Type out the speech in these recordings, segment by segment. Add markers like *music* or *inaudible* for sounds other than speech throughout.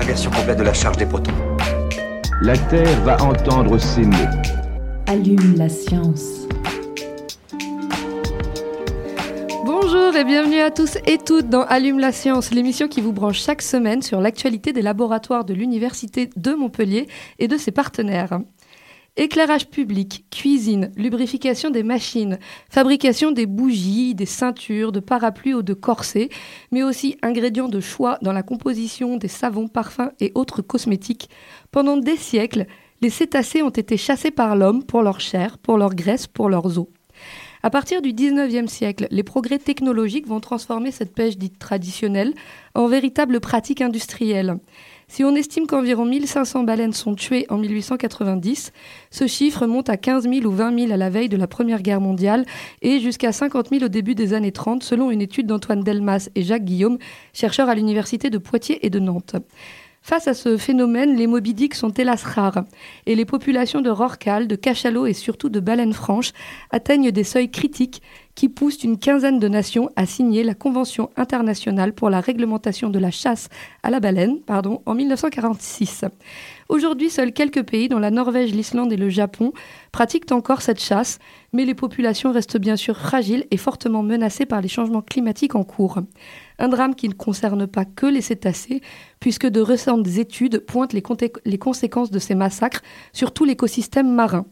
Inversion complète de la charge des protons. La Terre va entendre ces mots. Allume la science. Bonjour et bienvenue à tous et toutes dans Allume la science, l'émission qui vous branche chaque semaine sur l'actualité des laboratoires de l'Université de Montpellier et de ses partenaires. Éclairage public, cuisine, lubrification des machines, fabrication des bougies, des ceintures, de parapluies ou de corsets, mais aussi ingrédients de choix dans la composition des savons, parfums et autres cosmétiques. Pendant des siècles, les cétacés ont été chassés par l'homme pour leur chair, pour leur graisse, pour leurs os. À partir du 19e siècle, les progrès technologiques vont transformer cette pêche dite traditionnelle en véritable pratique industrielle. Si on estime qu'environ 1500 baleines sont tuées en 1890, ce chiffre monte à 15 000 ou 20 000 à la veille de la Première Guerre mondiale et jusqu'à 50 000 au début des années 30 selon une étude d'Antoine Delmas et Jacques Guillaume, chercheurs à l'Université de Poitiers et de Nantes. Face à ce phénomène, les mobidiques sont hélas rares et les populations de rorquals, de cachalots et surtout de baleines franches atteignent des seuils critiques qui poussent une quinzaine de nations à signer la Convention internationale pour la réglementation de la chasse à la baleine pardon, en 1946. Aujourd'hui, seuls quelques pays, dont la Norvège, l'Islande et le Japon, pratiquent encore cette chasse, mais les populations restent bien sûr fragiles et fortement menacées par les changements climatiques en cours. Un drame qui ne concerne pas que les cétacés, puisque de récentes études pointent les, conséquences de ces massacres sur tout l'écosystème marin.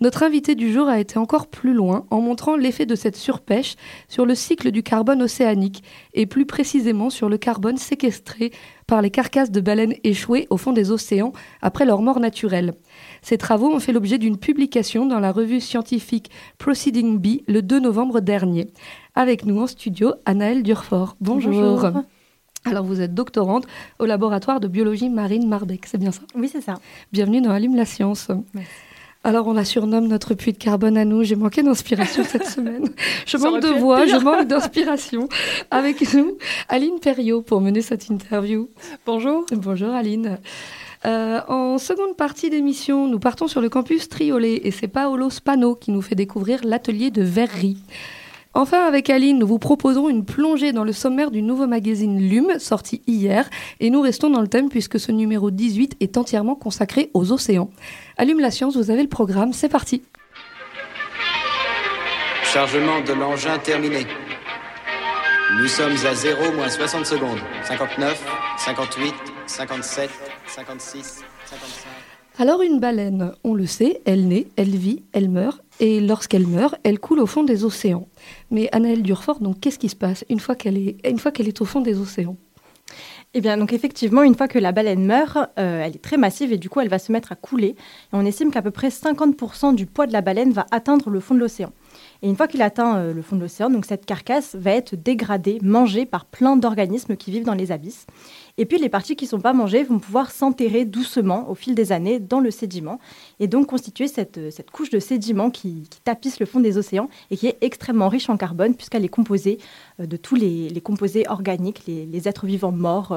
Notre invité du jour a été encore plus loin en montrant l'effet de cette surpêche sur le cycle du carbone océanique et plus précisément sur le carbone séquestré par les carcasses de baleines échouées au fond des océans après leur mort naturelle. Ces travaux ont fait l'objet d'une publication dans la revue scientifique Proceeding B le 2 novembre dernier. Avec nous en studio, Anaëlle Durfort. Bonjour. Bonjour. Alors vous êtes doctorante au laboratoire de biologie marine Marbec, c'est bien ça? Oui, c'est ça. Bienvenue dans Allume la science. Merci. Alors on la surnomme notre puits de carbone à nous. J'ai manqué d'inspiration cette *laughs* semaine. Je Ça manque de voix, je manque d'inspiration. Avec nous, Aline Perriot pour mener cette interview. Bonjour. Bonjour Aline. Euh, en seconde partie d'émission, nous partons sur le campus Triolet et c'est Paolo Spano qui nous fait découvrir l'atelier de verrerie. Enfin, avec Aline, nous vous proposons une plongée dans le sommaire du nouveau magazine Lume, sorti hier, et nous restons dans le thème puisque ce numéro 18 est entièrement consacré aux océans. Allume la science, vous avez le programme, c'est parti. Chargement de l'engin terminé. Nous sommes à 0 moins 60 secondes. 59, 58, 57, 56, 55. Alors une baleine, on le sait, elle naît, elle vit, elle meurt, et lorsqu'elle meurt, elle coule au fond des océans. Mais Anaëlle Durfort, donc qu'est-ce qui se passe une fois qu'elle est, une fois qu'elle est au fond des océans? Eh bien, donc effectivement, une fois que la baleine meurt, euh, elle est très massive et du coup, elle va se mettre à couler. Et on estime qu'à peu près 50% du poids de la baleine va atteindre le fond de l'océan. Et une fois qu'il atteint euh, le fond de l'océan, donc cette carcasse va être dégradée, mangée par plein d'organismes qui vivent dans les abysses. Et puis les parties qui ne sont pas mangées vont pouvoir s'enterrer doucement au fil des années dans le sédiment et donc constituer cette, euh, cette couche de sédiment qui, tapisse le fond des océans et qui est extrêmement riche en carbone puisqu'elle est composée euh, de tous les, composés organiques, les, êtres vivants morts,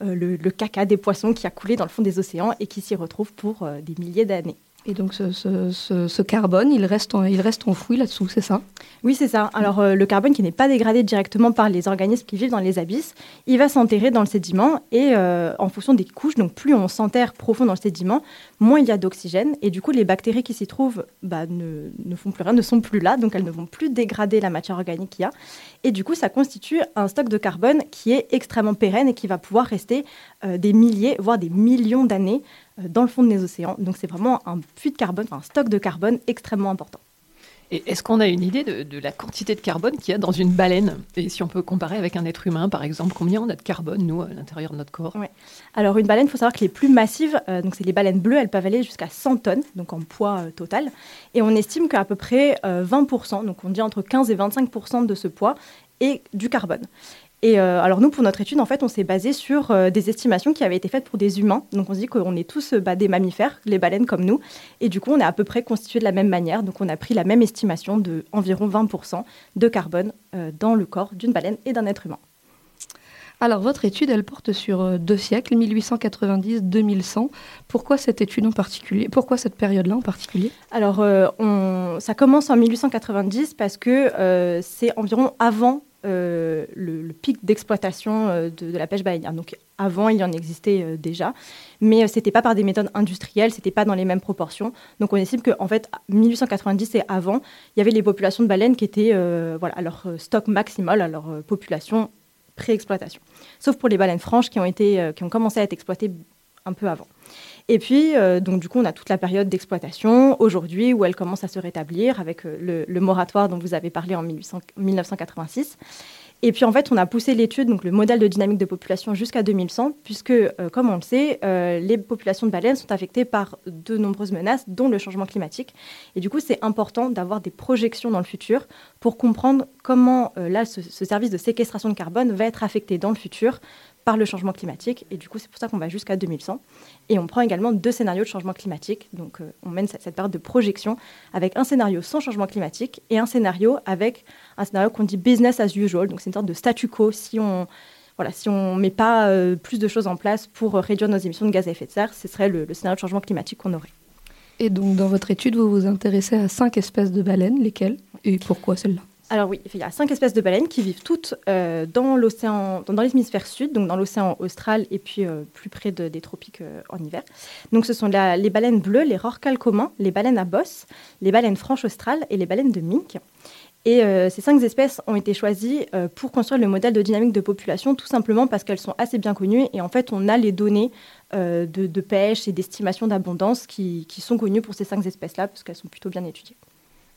le, caca des poissons qui a coulé dans le fond des océans et qui s'y retrouve pour des milliers d'années. Et donc ce, carbone, il reste, en- enfoui là-dessous, c'est ça? Oui, c'est ça. Alors, euh, le carbone qui n'est pas dégradé directement par les organismes qui vivent dans les abysses, il va s'enterrer dans le sédiment et euh, en fonction des couches, donc plus on s'enterre profond dans le sédiment, moins il y a d'oxygène et du coup, les bactéries qui s'y trouvent bah, ne, font plus rien, ne sont plus là, donc elles ne vont plus dégrader la matière organique qu'il y a. Et du coup, ça constitue un stock de carbone qui est extrêmement pérenne et qui va pouvoir rester euh, des milliers, voire des millions d'années dans le fond des océans. Donc, c'est vraiment un puits de carbone, enfin, un stock de carbone extrêmement important. Et est-ce qu'on a une idée de, de la quantité de carbone qu'il y a dans une baleine? Et si on peut comparer avec un être humain, par exemple, combien on a de carbone, nous, à l'intérieur de notre corps? Alors une baleine, il faut savoir que les plus massives, euh, donc c'est les baleines bleues, elles peuvent aller jusqu'à 100 tonnes, donc en poids euh, total. Et on estime qu'à peu près euh, 20%, donc on dit entre 15 et 25% de ce poids est du carbone. Et euh, alors nous, pour notre étude, en fait, on s'est basé sur euh, des estimations qui avaient été faites pour des humains. Donc on se dit qu'on est tous euh, bah, des mammifères, les baleines comme nous. Et du coup, on est à peu près constitués de la même manière. Donc on a pris la même estimation de environ 20% de carbone dans le corps d'une baleine et d'un être humain. Alors, votre étude, elle porte sur deux siècles, 1890-2100. Pourquoi cette étude en particulier Pourquoi cette période-là en particulier? Alors, on- ça commence en 1890 parce que c'est environ avant le, le pic d'exploitation euh, de, la pêche baleinière. Donc, avant, il y en existait euh, déjà, mais euh, c'était pas par des méthodes industrielles, c'était pas dans les mêmes proportions. Donc, on estime qu'en fait, 1890 et avant, il y avait les populations de baleines qui étaient euh, voilà, à leur euh, stock maximal, à leur euh, population pré-exploitation. Sauf pour les baleines franches qui ont, été, euh, qui ont commencé à être exploitées un peu avant. Et puis, euh, donc, du coup, on a toute la période d'exploitation aujourd'hui où elle commence à se rétablir avec euh, le, moratoire dont vous avez parlé en 1800 1986. Et puis, en fait, on a poussé l'étude, donc le modèle de dynamique de population jusqu'à 2100, puisque, euh, comme on le sait, euh, les populations de baleines sont affectées par de nombreuses menaces, dont le changement climatique. Et du coup, c'est important d'avoir des projections dans le futur pour comprendre comment, euh, là, ce, ce service de séquestration de carbone va être affecté dans le futur par le changement climatique. Et du coup, c'est pour ça qu'on va jusqu'à 2100. Et on prend également deux scénarios de changement climatique. Donc, on mène cette, cette de projection avec un scénario sans changement climatique et un scénario avec un scénario qu'on dit business as usual. Donc, c'est une sorte de statu quo si on voilà, si on ne met pas euh, plus de choses en place pour euh, réduire nos émissions de gaz à effet de serre, ce serait le, le scénario de changement climatique qu'on aurait. Et donc, dans votre étude, vous vous intéressez à cinq espèces de baleines, lesquelles et pourquoi celles-là? Alors oui, il y a cinq espèces de baleines qui vivent toutes euh, dans l'océan, dans, dans l'hémisphère sud, donc dans l'océan austral et puis euh, plus près de- des tropiques en hiver. Donc ce sont la- les baleines bleues, les rorquals communs, les baleines à bosse, les baleines franches australes et les baleines de mink. Et euh, ces cinq espèces ont été choisies euh, pour construire le modèle de dynamique de population, tout simplement parce qu'elles sont assez bien connues et en fait on a les données euh, de, de pêche et d'estimation d'abondance qui, qui sont connues pour ces cinq espèces-là parce qu'elles sont plutôt bien étudiées.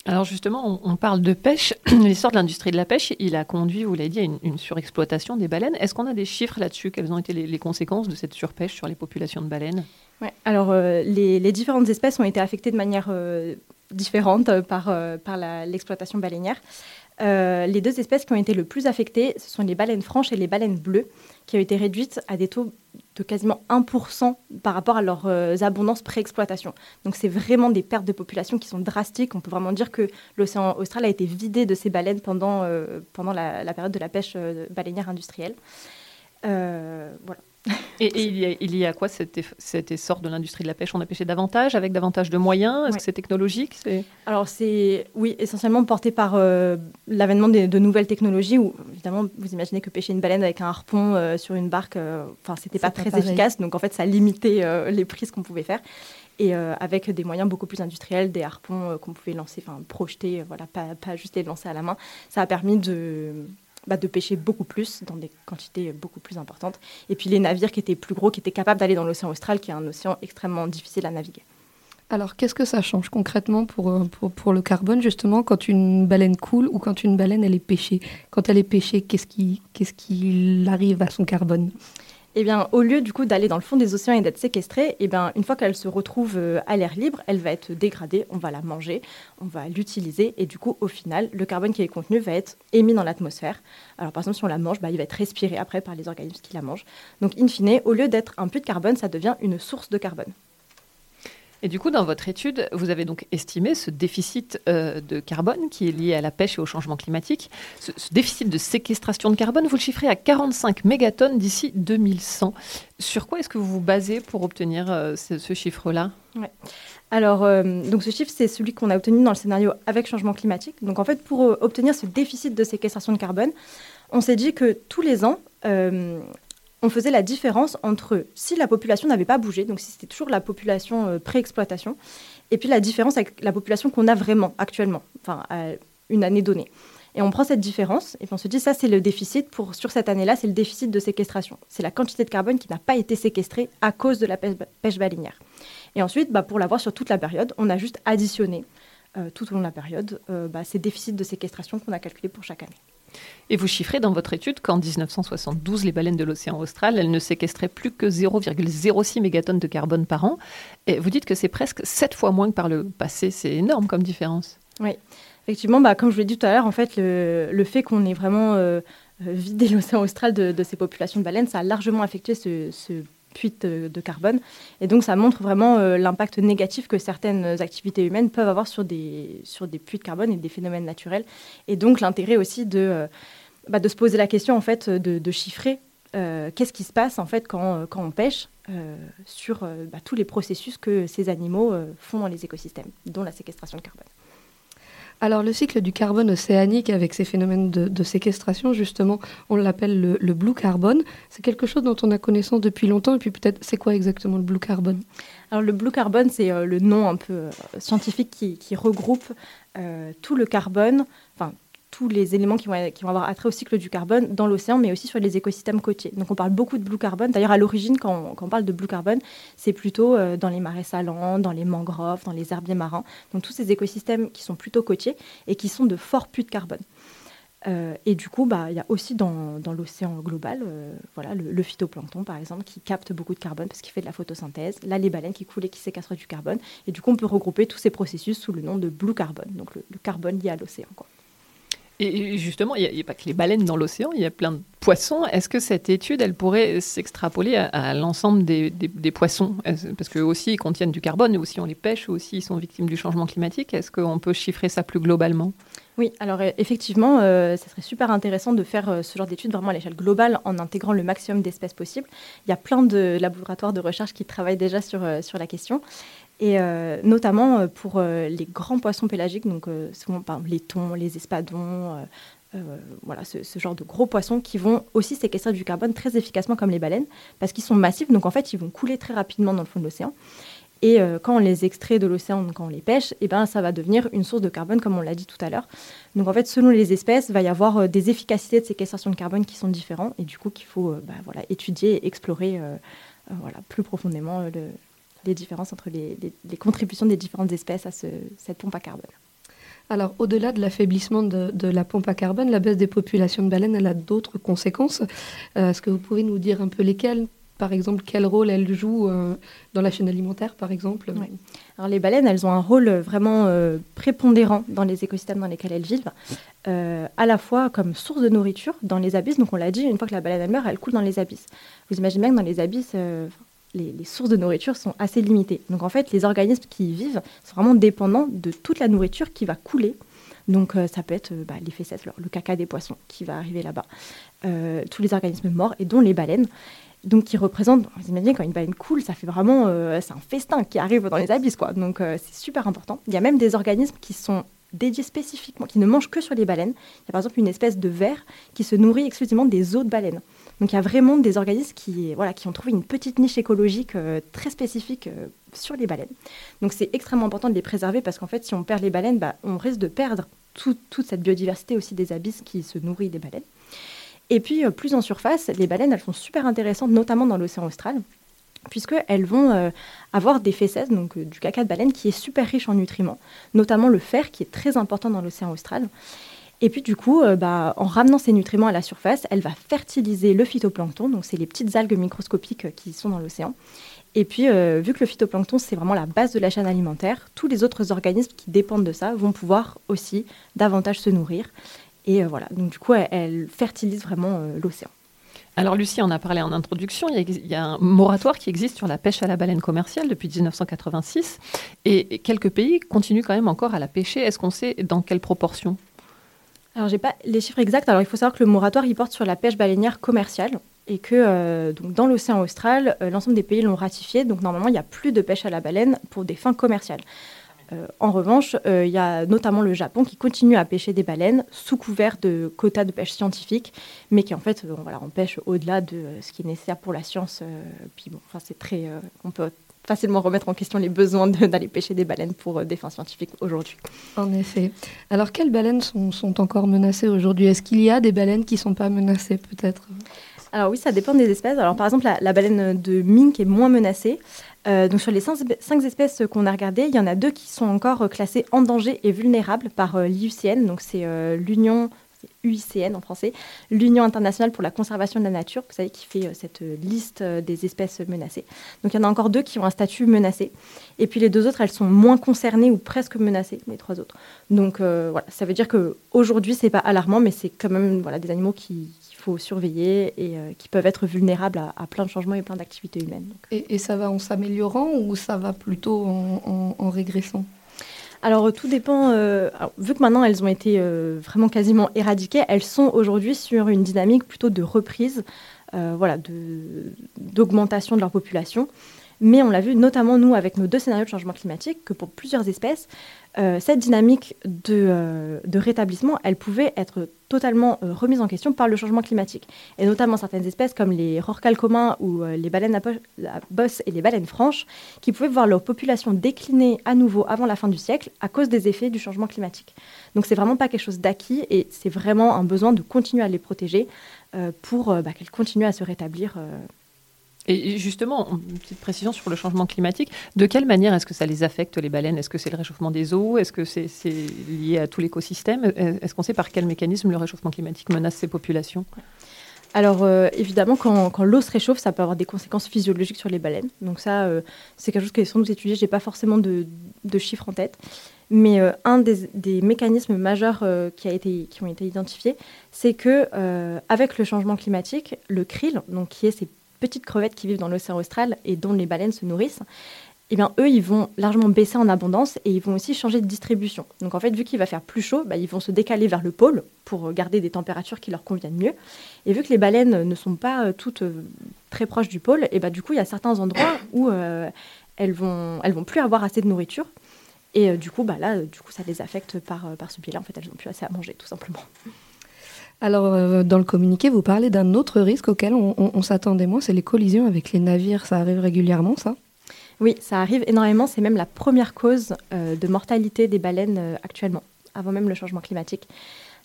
Alors justement, on, on parle de pêche. *clears throat* L'histoire de l'industrie de la pêche, il a conduit, vous l'avez dit, à une, une surexploitation des baleines. Est-ce qu'on a des chiffres là-dessus? Quelles ont été les, les conséquences de cette surpêche sur les populations de baleines? Ouais. Alors, euh, les, les différentes espèces ont été affectées de manière euh, différente euh, par, euh, par l'exploitation baleinière. Euh, les deux espèces qui ont été le plus affectées, ce sont les baleines franches et les baleines bleues, qui ont été réduites à des taux de quasiment 1% par rapport à leurs euh, abondances pré-exploitation. Donc, c'est vraiment des pertes de population qui sont drastiques. On peut vraiment dire que l'océan austral a été vidé de ces baleines pendant, pendant la, la période de la pêche baleinière industrielle. Voilà. Et, et il, y a, il y a quoi cet, eff- cet essor de l'industrie de la pêche? On a pêché davantage, avec davantage de moyens? Est-ce Ouais. que c'est technologique? Alors c'est oui essentiellement porté par euh, l'avènement de nouvelles technologies où évidemment vous imaginez que pêcher une baleine avec un harpon euh, sur une barque, euh, enfin c'était pas très pareil. efficace. Donc en fait ça limitait euh, les prises qu'on pouvait faire. Et euh, avec des moyens beaucoup plus industriels, des harpons euh, qu'on pouvait lancer, enfin projeter, euh, voilà pas, pas juste les lancer à la main, ça a permis de bah, de pêcher beaucoup plus dans des quantités beaucoup plus importantes. Et puis les navires qui étaient plus gros, qui étaient capables d'aller dans l'océan austral qui est un océan extrêmement difficile à naviguer. Alors, qu'est-ce que ça change concrètement pour, euh, pour, pour le carbone, justement, quand une baleine coule ou quand une baleine, elle est pêchée? Quand elle est pêchée, qu'est-ce qui, qu'est-ce qui arrive à son carbone? Eh bien, au lieu du coup d'aller dans le fond des océans et d'être séquestrée, eh bien, une fois qu'elle se retrouve euh, à l'air libre, elle va être dégradée, on va la manger, on va l'utiliser et du coup, au final, le carbone qui est contenu va être émis dans l'atmosphère. Alors, par exemple, si on la mange, bah, il va être respiré après par les organismes qui la mangent. Donc, in fine, au lieu d'être un puits de carbone, ça devient une source de carbone. Et du coup, dans votre étude, vous avez donc estimé ce déficit euh, de carbone qui est lié à la pêche et au changement climatique. Ce, déficit de séquestration de carbone, vous le chiffrez à 45 mégatonnes d'ici 2100. Sur quoi est-ce que vous vous basez pour obtenir euh, ce, chiffre-là? Alors, euh, donc ce chiffre, c'est celui qu'on a obtenu dans le scénario avec changement climatique. Donc, en fait, pour obtenir ce déficit de séquestration de carbone, on s'est dit que tous les ans, on faisait la différence entre si la population n'avait pas bougé, donc si c'était toujours la population euh, pré-exploitation, et puis la différence avec la population qu'on a vraiment actuellement, enfin, une année donnée. Et on prend cette différence et on se dit ça c'est le déficit pour sur cette année-là, c'est le déficit de séquestration. C'est la quantité de carbone qui n'a pas été séquestrée à cause de la pêche, baleinière. Et ensuite, bah, pour l'avoir sur toute la période, on a juste additionné euh, tout au long de la période euh, bah, ces déficits de séquestration qu'on a calculés pour chaque année. Et vous chiffrez dans votre étude qu'en 1972, les baleines de l'océan austral, elles ne séquestraient plus que 0,06 mégatonnes de carbone par an. Et vous dites que c'est presque 7 fois moins que par le passé. C'est énorme comme différence. Oui, effectivement, bah, comme je l'ai dit tout à l'heure, en fait, le, fait qu'on ait vraiment euh, vider l'océan austral de, de, ces populations de baleines, ça a largement affecté ce puits de, carbone. Et donc ça montre vraiment euh, l'impact négatif que certaines activités humaines peuvent avoir sur des, sur des puits de carbone et des phénomènes naturels. Et donc l'intérêt aussi de, euh, bah, de se poser la question en fait de, chiffrer euh, qu'est-ce qui se passe en fait quand, quand on pêche sur bah, tous les processus que ces animaux font dans les écosystèmes, dont la séquestration de carbone. Alors le cycle du carbone océanique avec ces phénomènes de, séquestration, justement, on l'appelle le, le, blue carbone. C'est quelque chose dont on a connaissance depuis longtemps. Et puis peut-être, c'est quoi exactement le blue carbone? Alors le blue carbone, c'est euh, le nom un peu euh, scientifique qui, qui regroupe euh, tout le carbone, enfin tous les éléments qui vont, qui vont, avoir attrait au cycle du carbone dans l'océan, mais aussi sur les écosystèmes côtiers. Donc on parle beaucoup de blue carbone. D'ailleurs, à l'origine, quand, on parle de blue carbone, c'est plutôt euh, dans les marais salants, dans les mangroves, dans les herbiers marins. Donc tous ces écosystèmes qui sont plutôt côtiers et qui sont de forts puits de carbone. Euh, et du coup, bah, il y a aussi dans, l'océan global, euh, voilà, le, phytoplancton par exemple, qui capte beaucoup de carbone parce qu'il fait de la photosynthèse. Là, les baleines qui coulent et qui séquestrent du carbone. Et du coup, on peut regrouper tous ces processus sous le nom de blue carbone, donc le carbone lié à l'océan. Et justement, il n'y a, pas que les baleines dans l'océan, il y a plein de poissons. Est-ce que cette étude, elle pourrait s'extrapoler à, l'ensemble des, poissons? Parce qu'eux aussi, ils contiennent du carbone, aussi on les pêche, aussi ils sont victimes du changement climatique. Est-ce qu'on peut chiffrer ça plus globalement? Oui, alors effectivement, euh, ça serait super intéressant de faire euh, ce genre d'études vraiment à l'échelle globale en intégrant le maximum d'espèces possibles. Il y a plein de laboratoires de recherche qui travaillent déjà sur, euh, sur la question. Et euh, notamment pour euh, les grands poissons pélagiques, donc euh, souvent par les thons, les espadons, voilà, ce, genre de gros poissons qui vont aussi séquestrer du carbone très efficacement comme les baleines, parce qu'ils sont massifs, donc en fait ils vont couler très rapidement dans le fond de l'océan. Et euh, quand on les extrait de l'océan, quand on les pêche, et ben, ça va devenir une source de carbone, comme on l'a dit tout à l'heure. Donc en fait, selon les espèces, il va y avoir euh, des efficacités de séquestration de carbone qui sont différentes, et du coup qu'il faut euh, bah, voilà, étudier et explorer voilà, plus profondément le, les différences entre les, les, les, contributions des différentes espèces à ce, cette pompe à carbone. Alors, au-delà de l'affaiblissement de, de, la pompe à carbone, la baisse des populations de baleines, elle a d'autres conséquences. Euh, Est-ce que vous pouvez nous dire un peu lesquelles? Par exemple, quel rôle elles jouent euh, dans la chaîne alimentaire, par exemple? Alors, les baleines, elles ont un rôle vraiment euh, prépondérant dans les écosystèmes dans lesquels elles vivent, euh, à la fois comme source de nourriture dans les abysses. Donc, on l'a dit, une fois que la baleine elle meurt, elle coule dans les abysses. Vous imaginez bien que dans les abysses, les, sources de nourriture sont assez limitées. Donc, en fait, les organismes qui y vivent sont vraiment dépendants de toute la nourriture qui va couler donc euh, ça peut être euh, bah, les fessettes, le, caca des poissons qui va arriver là-bas, euh, tous les organismes morts et dont les baleines. Donc qui représentent, vous imaginez quand une baleine coule, ça fait vraiment, c'est un festin qui arrive dans les abysses quoi. Donc c'est super important. Il y a même des organismes qui sont dédiés spécifiquement, qui ne mangent que sur les baleines. Il y a par exemple une espèce de ver qui se nourrit exclusivement des os de baleines. Donc il y a vraiment des organismes qui, voilà, qui ont trouvé une petite niche écologique euh, très spécifique euh, sur les baleines. Donc c'est extrêmement important de les préserver parce qu'en fait si on perd les baleines, bah, on risque de perdre tout, toute cette biodiversité aussi des abysses qui se nourrit des baleines. Et puis euh, plus en surface, les baleines elles sont super intéressantes, notamment dans l'océan austral puisqu'elles vont avoir des fesses, donc du caca de baleine, qui est super riche en nutriments, notamment le fer, qui est très important dans l'océan austral. Et puis du coup, euh, bah, en ramenant ces nutriments à la surface, elle va fertiliser le phytoplancton, donc c'est les petites algues microscopiques euh, qui sont dans l'océan. Et puis, euh, vu que le phytoplancton, c'est vraiment la base de la chaîne alimentaire, tous les autres organismes qui dépendent de ça vont pouvoir aussi davantage se nourrir. Et voilà, donc du coup, elle, fertilise vraiment l'océan. Alors Lucie en a parlé en introduction, il y, a, il y, a, un moratoire qui existe sur la pêche à la baleine commerciale depuis 1986 et quelques pays continuent quand même encore à la pêcher. Est-ce qu'on sait dans quelle proportion? Alors j'ai pas les chiffres exacts, alors il faut savoir que le moratoire il porte sur la pêche baleinière commerciale et que euh, donc dans l'océan austral, euh, l'ensemble des pays l'ont ratifié, donc normalement il n'y a plus de pêche à la baleine pour des fins commerciales. Euh, en revanche, il y a notamment le Japon qui continue à pêcher des baleines sous couvert de quotas de pêche scientifique, mais qui en fait, euh, voilà, on pêche au-delà de ce qui est nécessaire pour la science. puis bon, enfin, c'est très, on peut facilement remettre en question les besoins d'aller pêcher des baleines pour des fins scientifiques aujourd'hui. En effet. Alors, quelles baleines sont, sont encore menacées aujourd'hui? Est-ce qu'il y a des baleines qui ne sont pas menacées, peut-être? Alors oui, ça dépend des espèces. Alors par exemple, la, la baleine de mink est moins menacée. Euh, donc sur les cinq, cinq espèces qu'on a regardées, il y en a deux qui sont encore classées en danger et vulnérables par euh, l'IUCN. Donc c'est euh, l'Union UICN en français, l'Union internationale pour la conservation de la nature, vous savez, qui fait euh, cette liste euh, des espèces menacées. Donc il y en a encore deux qui ont un statut menacé. Et puis les deux autres, elles sont moins concernées ou presque menacées, les trois autres. Donc euh, voilà, ça veut dire qu'aujourd'hui, ce n'est pas alarmant, mais c'est quand même voilà, des animaux qui, qui faut surveiller et qui peuvent être vulnérables à, plein de changements et plein d'activités humaines. Et, ça va en s'améliorant ou ça va plutôt en, régressant? Alors tout dépend, vu que maintenant elles ont été vraiment quasiment éradiquées, elles sont aujourd'hui sur une dynamique plutôt de reprise, voilà, d'augmentation de leur population. Mais on l'a vu notamment nous avec nos deux scénarios de changement climatique que pour plusieurs espèces, euh, cette dynamique de, euh, de, rétablissement, elle pouvait être totalement euh, remise en question par le changement climatique. Et notamment certaines espèces comme les rorquals communs ou les baleines à, bosse et les baleines franches, qui pouvaient voir leur population décliner à nouveau avant la fin du siècle à cause des effets du changement climatique. Donc c'est vraiment pas quelque chose d'acquis et c'est vraiment un besoin de continuer à les protéger pour bah, qu'elles continuent à se rétablir et justement, une petite précision sur le changement climatique. De quelle manière est-ce que ça les affecte, les baleines? Est-ce que c'est le réchauffement des eaux? Est-ce que c'est lié à tout l'écosystème? Est-ce qu'on sait par quel mécanisme le réchauffement climatique menace ces populations? Alors euh, évidemment, quand, l'eau se réchauffe, ça peut avoir des conséquences physiologiques sur les baleines. Donc ça, euh, c'est quelque chose qui est sans doute étudié. Je n'ai pas forcément de, chiffres en tête. Mais euh, un des, mécanismes majeurs qui, a été, qui ont été identifiés, c'est que avec le changement climatique, le krill, donc qui est ces petites crevettes qui vivent dans l'océan austral et dont les baleines se nourrissent, eh bien, eux, ils vont largement baisser en abondance et ils vont aussi changer de distribution. Donc, en fait, vu qu'il va faire plus chaud, bah, ils vont se décaler vers le pôle pour garder des températures qui leur conviennent mieux. Et vu que les baleines ne sont pas euh, toutes euh, très proches du pôle, et eh bah, du coup, il y a certains endroits *coughs* où euh, elles vont, elles vont plus avoir assez de nourriture. Et du coup, bah, là, du coup, ça les affecte par, par ce biais-là. En fait, elles n'ont plus assez à manger, tout simplement. Alors, euh, dans le communiqué, vous parlez d'un autre risque auquel on, s'attendait moins, c'est les collisions avec les navires. Ça arrive régulièrement, ça? Oui, ça arrive énormément. C'est même la première cause euh, de mortalité des baleines euh, actuellement, avant même le changement climatique.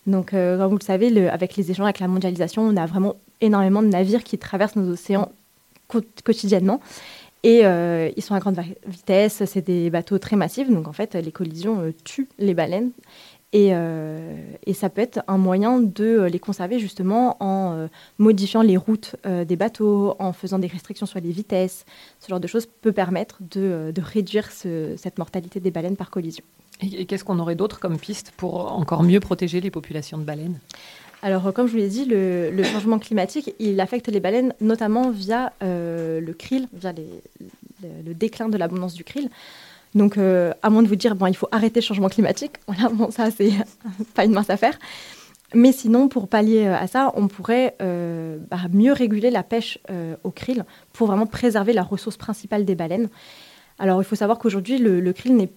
Donc, comme vous le savez, avec les échanges, avec la mondialisation, on a vraiment énormément de navires qui traversent nos océans quotidiennement. Et ils sont à grande vitesse, c'est des bateaux très massifs, donc en fait, les collisions tuent les baleines. Euh, et, ça peut être un moyen de les conserver justement en euh, modifiant les routes euh, des bateaux, en faisant des restrictions sur les vitesses. Ce genre de choses peut permettre de, réduire cette mortalité des baleines par collision. Et, qu'est-ce qu'on aurait d'autre comme piste pour encore mieux protéger les populations de baleines? Alors, comme je vous l'ai dit, le, changement climatique, il affecte les baleines notamment via le krill, via le déclin de l'abondance du krill. Donc, euh, à moins de vous dire, bon, il faut arrêter le changement climatique, *laughs* voilà, bon, ça, c'est pas une mince affaire. Mais sinon, pour pallier euh, à ça, on pourrait euh, bah, mieux réguler la pêche au krill pour vraiment préserver la ressource principale des baleines. Alors, il faut savoir qu'aujourd'hui, le, le krill n'est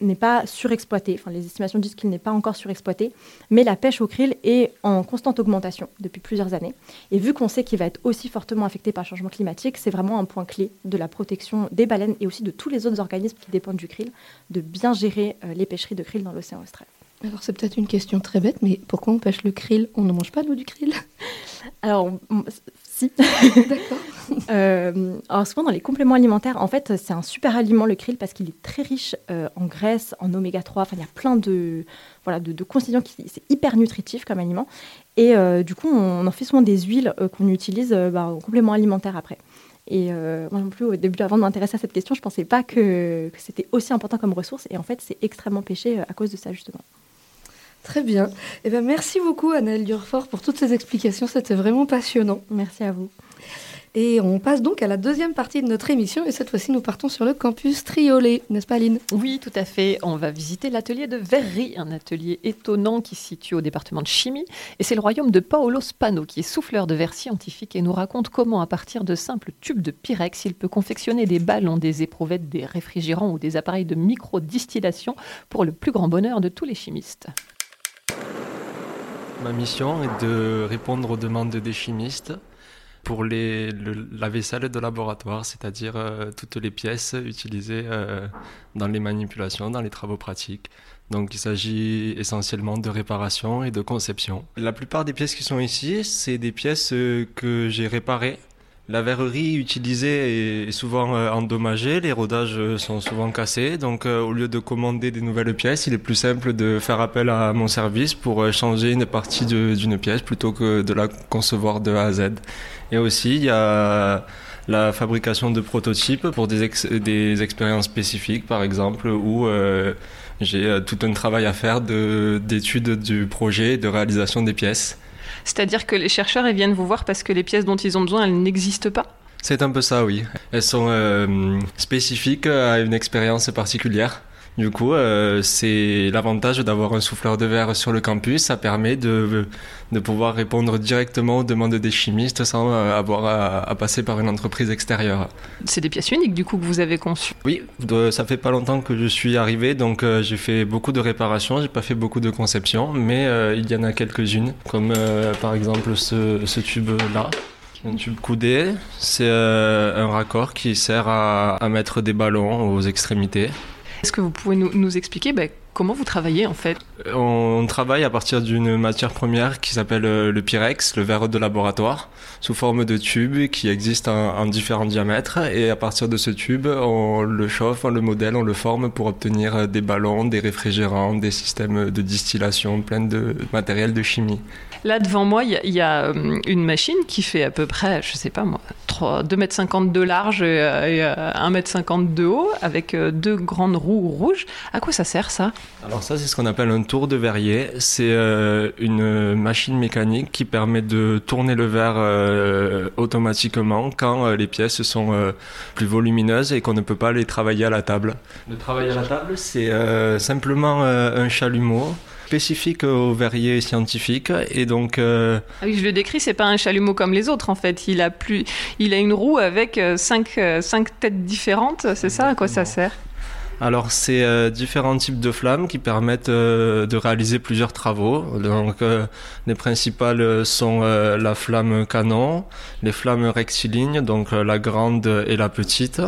n'est pas surexploité. Enfin, les estimations disent qu'il n'est pas encore surexploité, mais la pêche au krill est en constante augmentation depuis plusieurs années. Et vu qu'on sait qu'il va être aussi fortement affecté par le changement climatique, c'est vraiment un point clé de la protection des baleines et aussi de tous les autres organismes qui dépendent du krill, de bien gérer euh, les pêcheries de krill dans l'océan austral. Alors c'est peut-être une question très bête, mais pourquoi on pêche le krill? On ne mange pas l'eau du krill? Alors, si. *laughs* D'accord. *laughs* Euh, alors souvent dans les compléments alimentaires, en fait, c'est un super aliment le krill parce qu'il est très riche euh, en graisse, en oméga 3. Enfin, il y a plein de voilà de, constituants qui c'est hyper nutritif comme aliment. Et euh, du coup, on en fait souvent des huiles qu'on utilise bah, en complément alimentaire après. Et moi non plus, au début, avant de m'intéresser à cette question, je ne pensais pas que, que c'était aussi important comme ressource. Et en fait, c'est extrêmement pêché à cause de ça, justement. Très bien. Eh ben, merci beaucoup, Annelle Durfort, pour toutes ces explications. C'était vraiment passionnant. Merci à vous. Et on passe donc à la deuxième partie de notre émission. Et cette fois-ci, nous partons sur le campus Triolet, n'est-ce pas, Aline? Oui, tout à fait. On va visiter l'atelier de Verri, un atelier étonnant qui se situe au département de chimie. Et c'est le royaume de Paolo Spano, qui est souffleur de verre scientifique et nous raconte comment, à partir de simples tubes de Pyrex, il peut confectionner des ballons, des éprouvettes, des réfrigérants ou des appareils de micro-distillation pour le plus grand bonheur de tous les chimistes. Ma mission est de répondre aux demandes des chimistes pour les, la vaisselle de laboratoire, c'est-à-dire euh, toutes les pièces utilisées euh, dans les manipulations, dans les travaux pratiques. Donc il s'agit essentiellement de réparation et de conception. La plupart des pièces qui sont ici, c'est des pièces euh, que j'ai réparées la verrerie utilisée est souvent euh, endommagée, les rodages euh, sont souvent cassés, donc euh, au lieu de commander des nouvelles pièces, il est plus simple de faire appel à mon service pour changer une partie d'une pièce plutôt que de la concevoir de A à Z. Et aussi, il y a la fabrication de prototypes pour des, expériences spécifiques, par exemple, où j'ai tout un travail à faire d'étude du projet, de réalisation des pièces. C'est-à-dire que les chercheurs ils viennent vous voir parce que les pièces dont ils ont besoin, elles n'existent pas C'est un peu ça, oui. Elles sont euh, spécifiques à une expérience particulière. Du coup, euh, c'est l'avantage d'avoir un souffleur de verre sur le campus. Ça permet de, de pouvoir répondre directement aux demandes des chimistes sans euh, avoir à, à passer par une entreprise extérieure. C'est des pièces uniques du coup que vous avez conçues Oui, de- ça fait pas longtemps que je suis arrivé, donc euh, j'ai fait beaucoup de réparations, j'ai pas fait beaucoup de conceptions, mais euh, il y en a quelques-unes, comme par exemple ce, ce tube-là. Un tube coudé, c'est un raccord qui sert à, à mettre des ballons aux extrémités. Est-ce que vous pouvez nous, expliquer ben, comment vous travaillez en fait? On travaille à partir d'une matière première qui s'appelle euh, le Pyrex, le verre de laboratoire, sous forme de tube qui existe en, en différents diamètres. Et à partir de ce tube, on le chauffe, on le modèle, on le forme pour obtenir euh, des ballons, des réfrigérants, des systèmes de distillation, plein de matériel de chimie. Là devant moi, il y a, euh, une machine qui fait à peu près, je sais pas moi, 2,50 m de large et, euh, et euh, 1,50 m de haut, avec euh, deux grandes roues rouges. À quoi ça sert ça? Alors ça, c'est ce qu'on appelle un tour de verrier. C'est euh, une machine mécanique qui permet de tourner le verre euh, automatiquement quand euh, les pièces sont euh, plus volumineuses et qu'on ne peut pas les travailler à la table. Le travail à la table, c'est euh, simplement euh, un chalumeau spécifique au verrier scientifique et donc euh, Ah oui, je le décris, c'est pas un chalumeau comme les autres en fait. Il a plus, il a une roue avec euh, cinq, euh, cinq têtes différentes. C'est ça à quoi ça sert? Alors, c'est euh, différents types de flammes qui permettent euh, de réaliser plusieurs travaux. Donc, euh, les principales sont la flamme canon, les flammes rectilignes, donc la grande et la petite.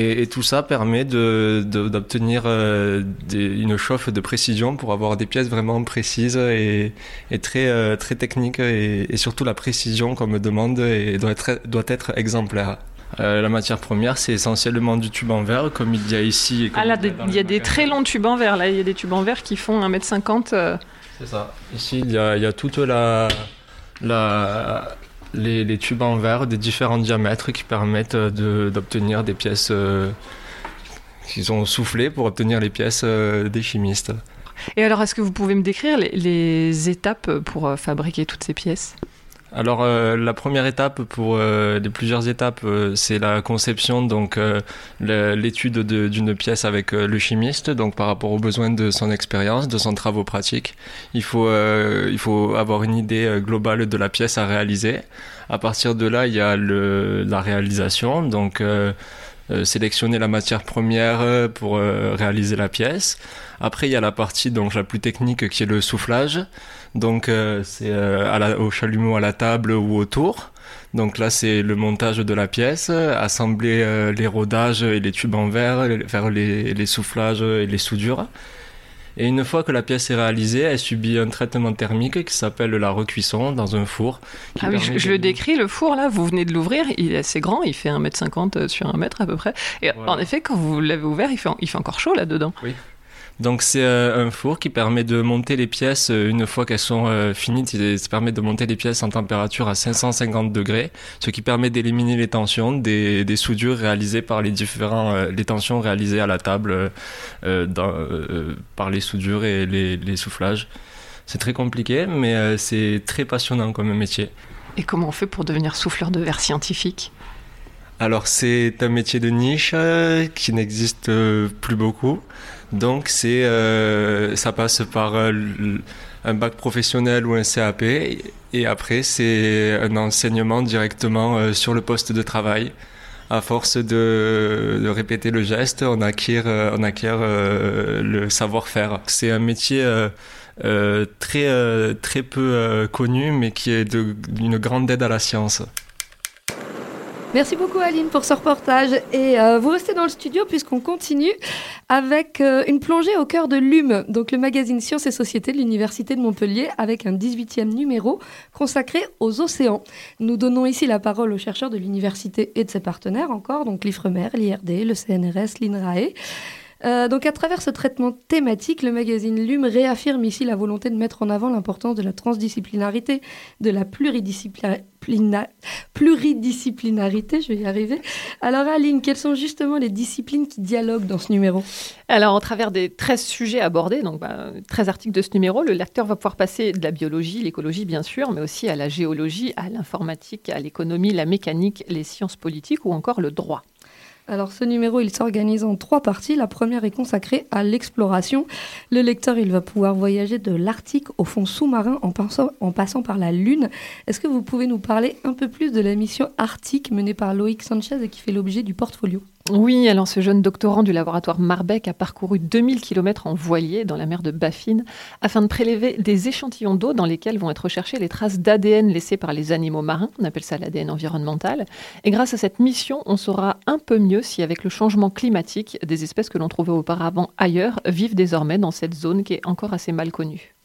Et, et tout ça permet de- de- d'obtenir euh, une chauffe de précision pour avoir des pièces vraiment précises et, et très, euh, très techniques. Et, et surtout, la précision qu'on me demande et doit, être, doit être exemplaire. Euh, la matière première, c'est essentiellement du tube en verre, comme il y a ici. et comme Ah là, il y a des- dans il le y a des magasin. très longs tubes en verre. Là, il y a des tubes en verre qui font 1m50. euh, C'est ça. Ici, il y a, il y a toute la, la, les, tubes en verre des différents diamètres qui permettent de- d'obtenir des pièces euh, qui sont soufflées pour obtenir les pièces euh, des chimistes. Et alors, est-ce que vous pouvez me décrire les, les étapes pour euh, fabriquer toutes ces pièces? Alors euh, la première étape pour euh, les plusieurs étapes, euh, c'est la conception, donc euh, l'étude de- d'une pièce avec euh, le chimiste, donc par rapport aux besoins de son expérience, de son travaux pratique. Il faut euh, il faut avoir une idée euh, globale de la pièce à réaliser. À partir de là, il y a la réalisation, donc euh, euh, sélectionner la matière première euh, pour euh, réaliser la pièce. Après, il y a la partie donc la plus technique qui est le soufflage. Donc euh, c'est euh, au chalumeau à la table ou autour. Donc là, c'est le montage de la pièce, assembler euh, les rodages et les tubes en verre, les- faire les, les soufflages et les soudures. Et une fois que la pièce est réalisée, elle subit un traitement thermique qui s'appelle la recuisson dans un four. Ah oui, je, le décris, le four là, vous venez de l'ouvrir, il est assez grand, il fait 1m50 sur 1m à peu près. Et Voilà. en effet, quand vous l'avez ouvert, il fait, il fait encore chaud là-dedans. Donc c'est euh, un four qui permet de monter les pièces euh, une fois qu'elles sont euh, finies. il- Ça permet de monter les pièces en température à 550 degrés, ce qui permet d'éliminer les tensions des, des soudures réalisées par les différents euh, les tensions réalisées à la table euh, euh, dans- euh, par les soudures et les, les soufflages. C'est très compliqué, mais euh, c'est très passionnant comme métier. Et comment on fait pour devenir souffleur de verre scientifique? Alors c'est un métier de niche euh, qui n'existe euh, plus beaucoup. Donc c'est euh, ça passe par euh, un bac professionnel ou un CAP et après c'est un enseignement directement euh, sur le poste de travail. À force de, répéter le geste, on acquiert, euh, on acquiert le savoir-faire. C'est un métier euh, très, très peu connu, mais qui est d'une grande aide à la science. Merci beaucoup Aline pour ce reportage et euh, vous restez dans le studio puisqu'on continue avec euh, une plongée au cœur de l'UM, donc le magazine Sciences et Société de l'Université de Montpellier avec un 18e numéro consacré aux océans. Nous donnons ici la parole aux chercheurs de l'université et de ses partenaires encore, donc l'IFREMER, l'IRD, le CNRS, l'INRAE. Euh, donc à travers ce traitement thématique, le magazine LUM réaffirme ici la volonté de mettre en avant l'importance de la transdisciplinarité, de la pluridisciplina- plina- pluridisciplinarité, je vais y arriver. Alors Aline, quelles sont justement les disciplines qui dialoguent dans ce numéro? Alors, au travers des 13 sujets abordés, donc bah, 13 articles de ce numéro, le lecteur va pouvoir passer de la biologie, l'écologie bien sûr, mais aussi à la géologie, à l'informatique, à l'économie, la mécanique, les sciences politiques ou encore le droit. Alors ce numéro, il s'organise en trois parties. La première est consacrée à l'exploration. Le lecteur, il va pouvoir voyager de l'Arctique au fond sous-marin en, passant- par la Lune. Est-ce que vous pouvez nous parler un peu plus de la mission Arctique menée par Loïc Sanchez et qui fait l'objet du portfolio? Oui, alors ce jeune doctorant du laboratoire Marbeck a parcouru 2000 km en voilier dans la mer de Baffin afin de prélever des échantillons d'eau dans lesquels vont être recherchées les traces d'ADN laissées par les animaux marins, on appelle ça l'ADN environnemental. Et grâce à cette mission, on saura un peu mieux si avec le changement climatique, des espèces que l'on trouvait auparavant ailleurs vivent désormais dans cette zone qui est encore assez mal connue.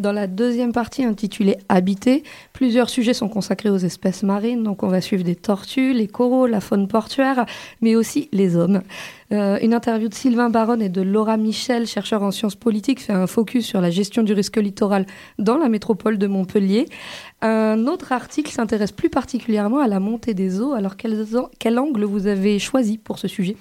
Dans la deuxième partie intitulée Habiter, plusieurs sujets sont consacrés aux espèces marines. Donc on va suivre des tortues, les coraux, la faune portuaire, mais aussi les hommes. Euh, une interview de Sylvain Baronne et de Laura Michel, chercheur en sciences politiques, fait un focus sur la gestion du risque littoral dans la métropole de Montpellier. Un autre article s'intéresse plus particulièrement à la montée des eaux. Alors quel, angle vous avez choisi pour ce sujet?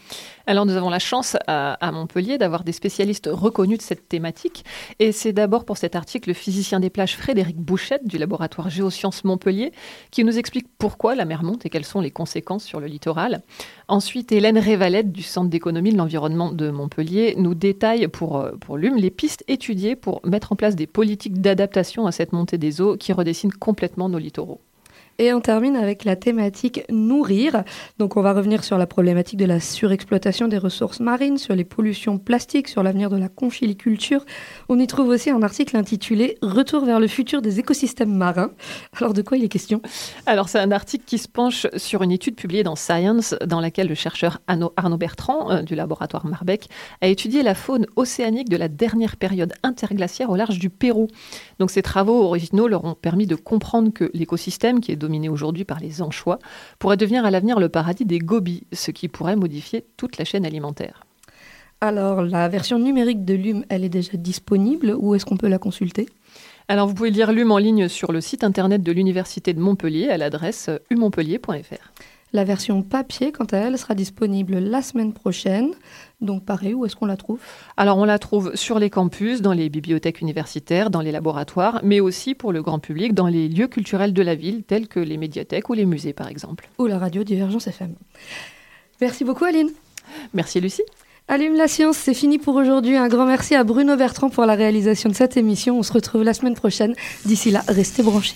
Alors nous avons la chance à, Montpellier d'avoir des spécialistes reconnus de cette thématique. Et c'est d'abord pour cet article le physicien des plages Frédéric Bouchette du laboratoire Géosciences Montpellier qui nous explique pourquoi la mer monte et quelles sont les conséquences sur le littoral. Ensuite, Hélène Révalette du Centre d'économie de l'environnement de Montpellier nous détaille pour, euh, pour l'UM les pistes étudiées pour mettre en place des politiques d'adaptation à cette montée des eaux qui redessinent complètement nos littoraux. Et on termine avec la thématique nourrir. Donc on va revenir sur la problématique de la surexploitation des ressources marines, sur les pollutions plastiques, sur l'avenir de la conchiliculture. On y trouve aussi un article intitulé Retour vers le futur des écosystèmes marins. Alors de quoi il est question? Alors c'est un article qui se penche sur une étude publiée dans Science dans laquelle le chercheur Arnaud, Bertrand euh, du laboratoire Marbeck a étudié la faune océanique de la dernière période interglaciaire au large du Pérou. Donc ces travaux originaux leur ont permis de comprendre que l'écosystème qui est dominé aujourd'hui par les anchois, pourrait devenir à l'avenir le paradis des gobies, ce qui pourrait modifier toute la chaîne alimentaire. Alors, la version numérique de l'UM, elle est déjà disponible Où est-ce qu'on peut la consulter? Alors, vous pouvez lire l'UM en ligne sur le site internet de l'Université de Montpellier à l'adresse umontpellier.fr. La version papier, quant à elle, sera disponible la semaine prochaine. Donc pareil, où est-ce qu'on la trouve? Alors on la trouve sur les campus, dans les bibliothèques universitaires, dans les laboratoires, mais aussi pour le grand public dans les lieux culturels de la ville, tels que les médiathèques ou les musées par exemple. Ou la radio Divergence FM. Merci beaucoup Aline. Merci Lucie. Allume la science, c'est fini pour aujourd'hui. Un grand merci à Bruno Bertrand pour la réalisation de cette émission. On se retrouve la semaine prochaine. D'ici là, restez branchés.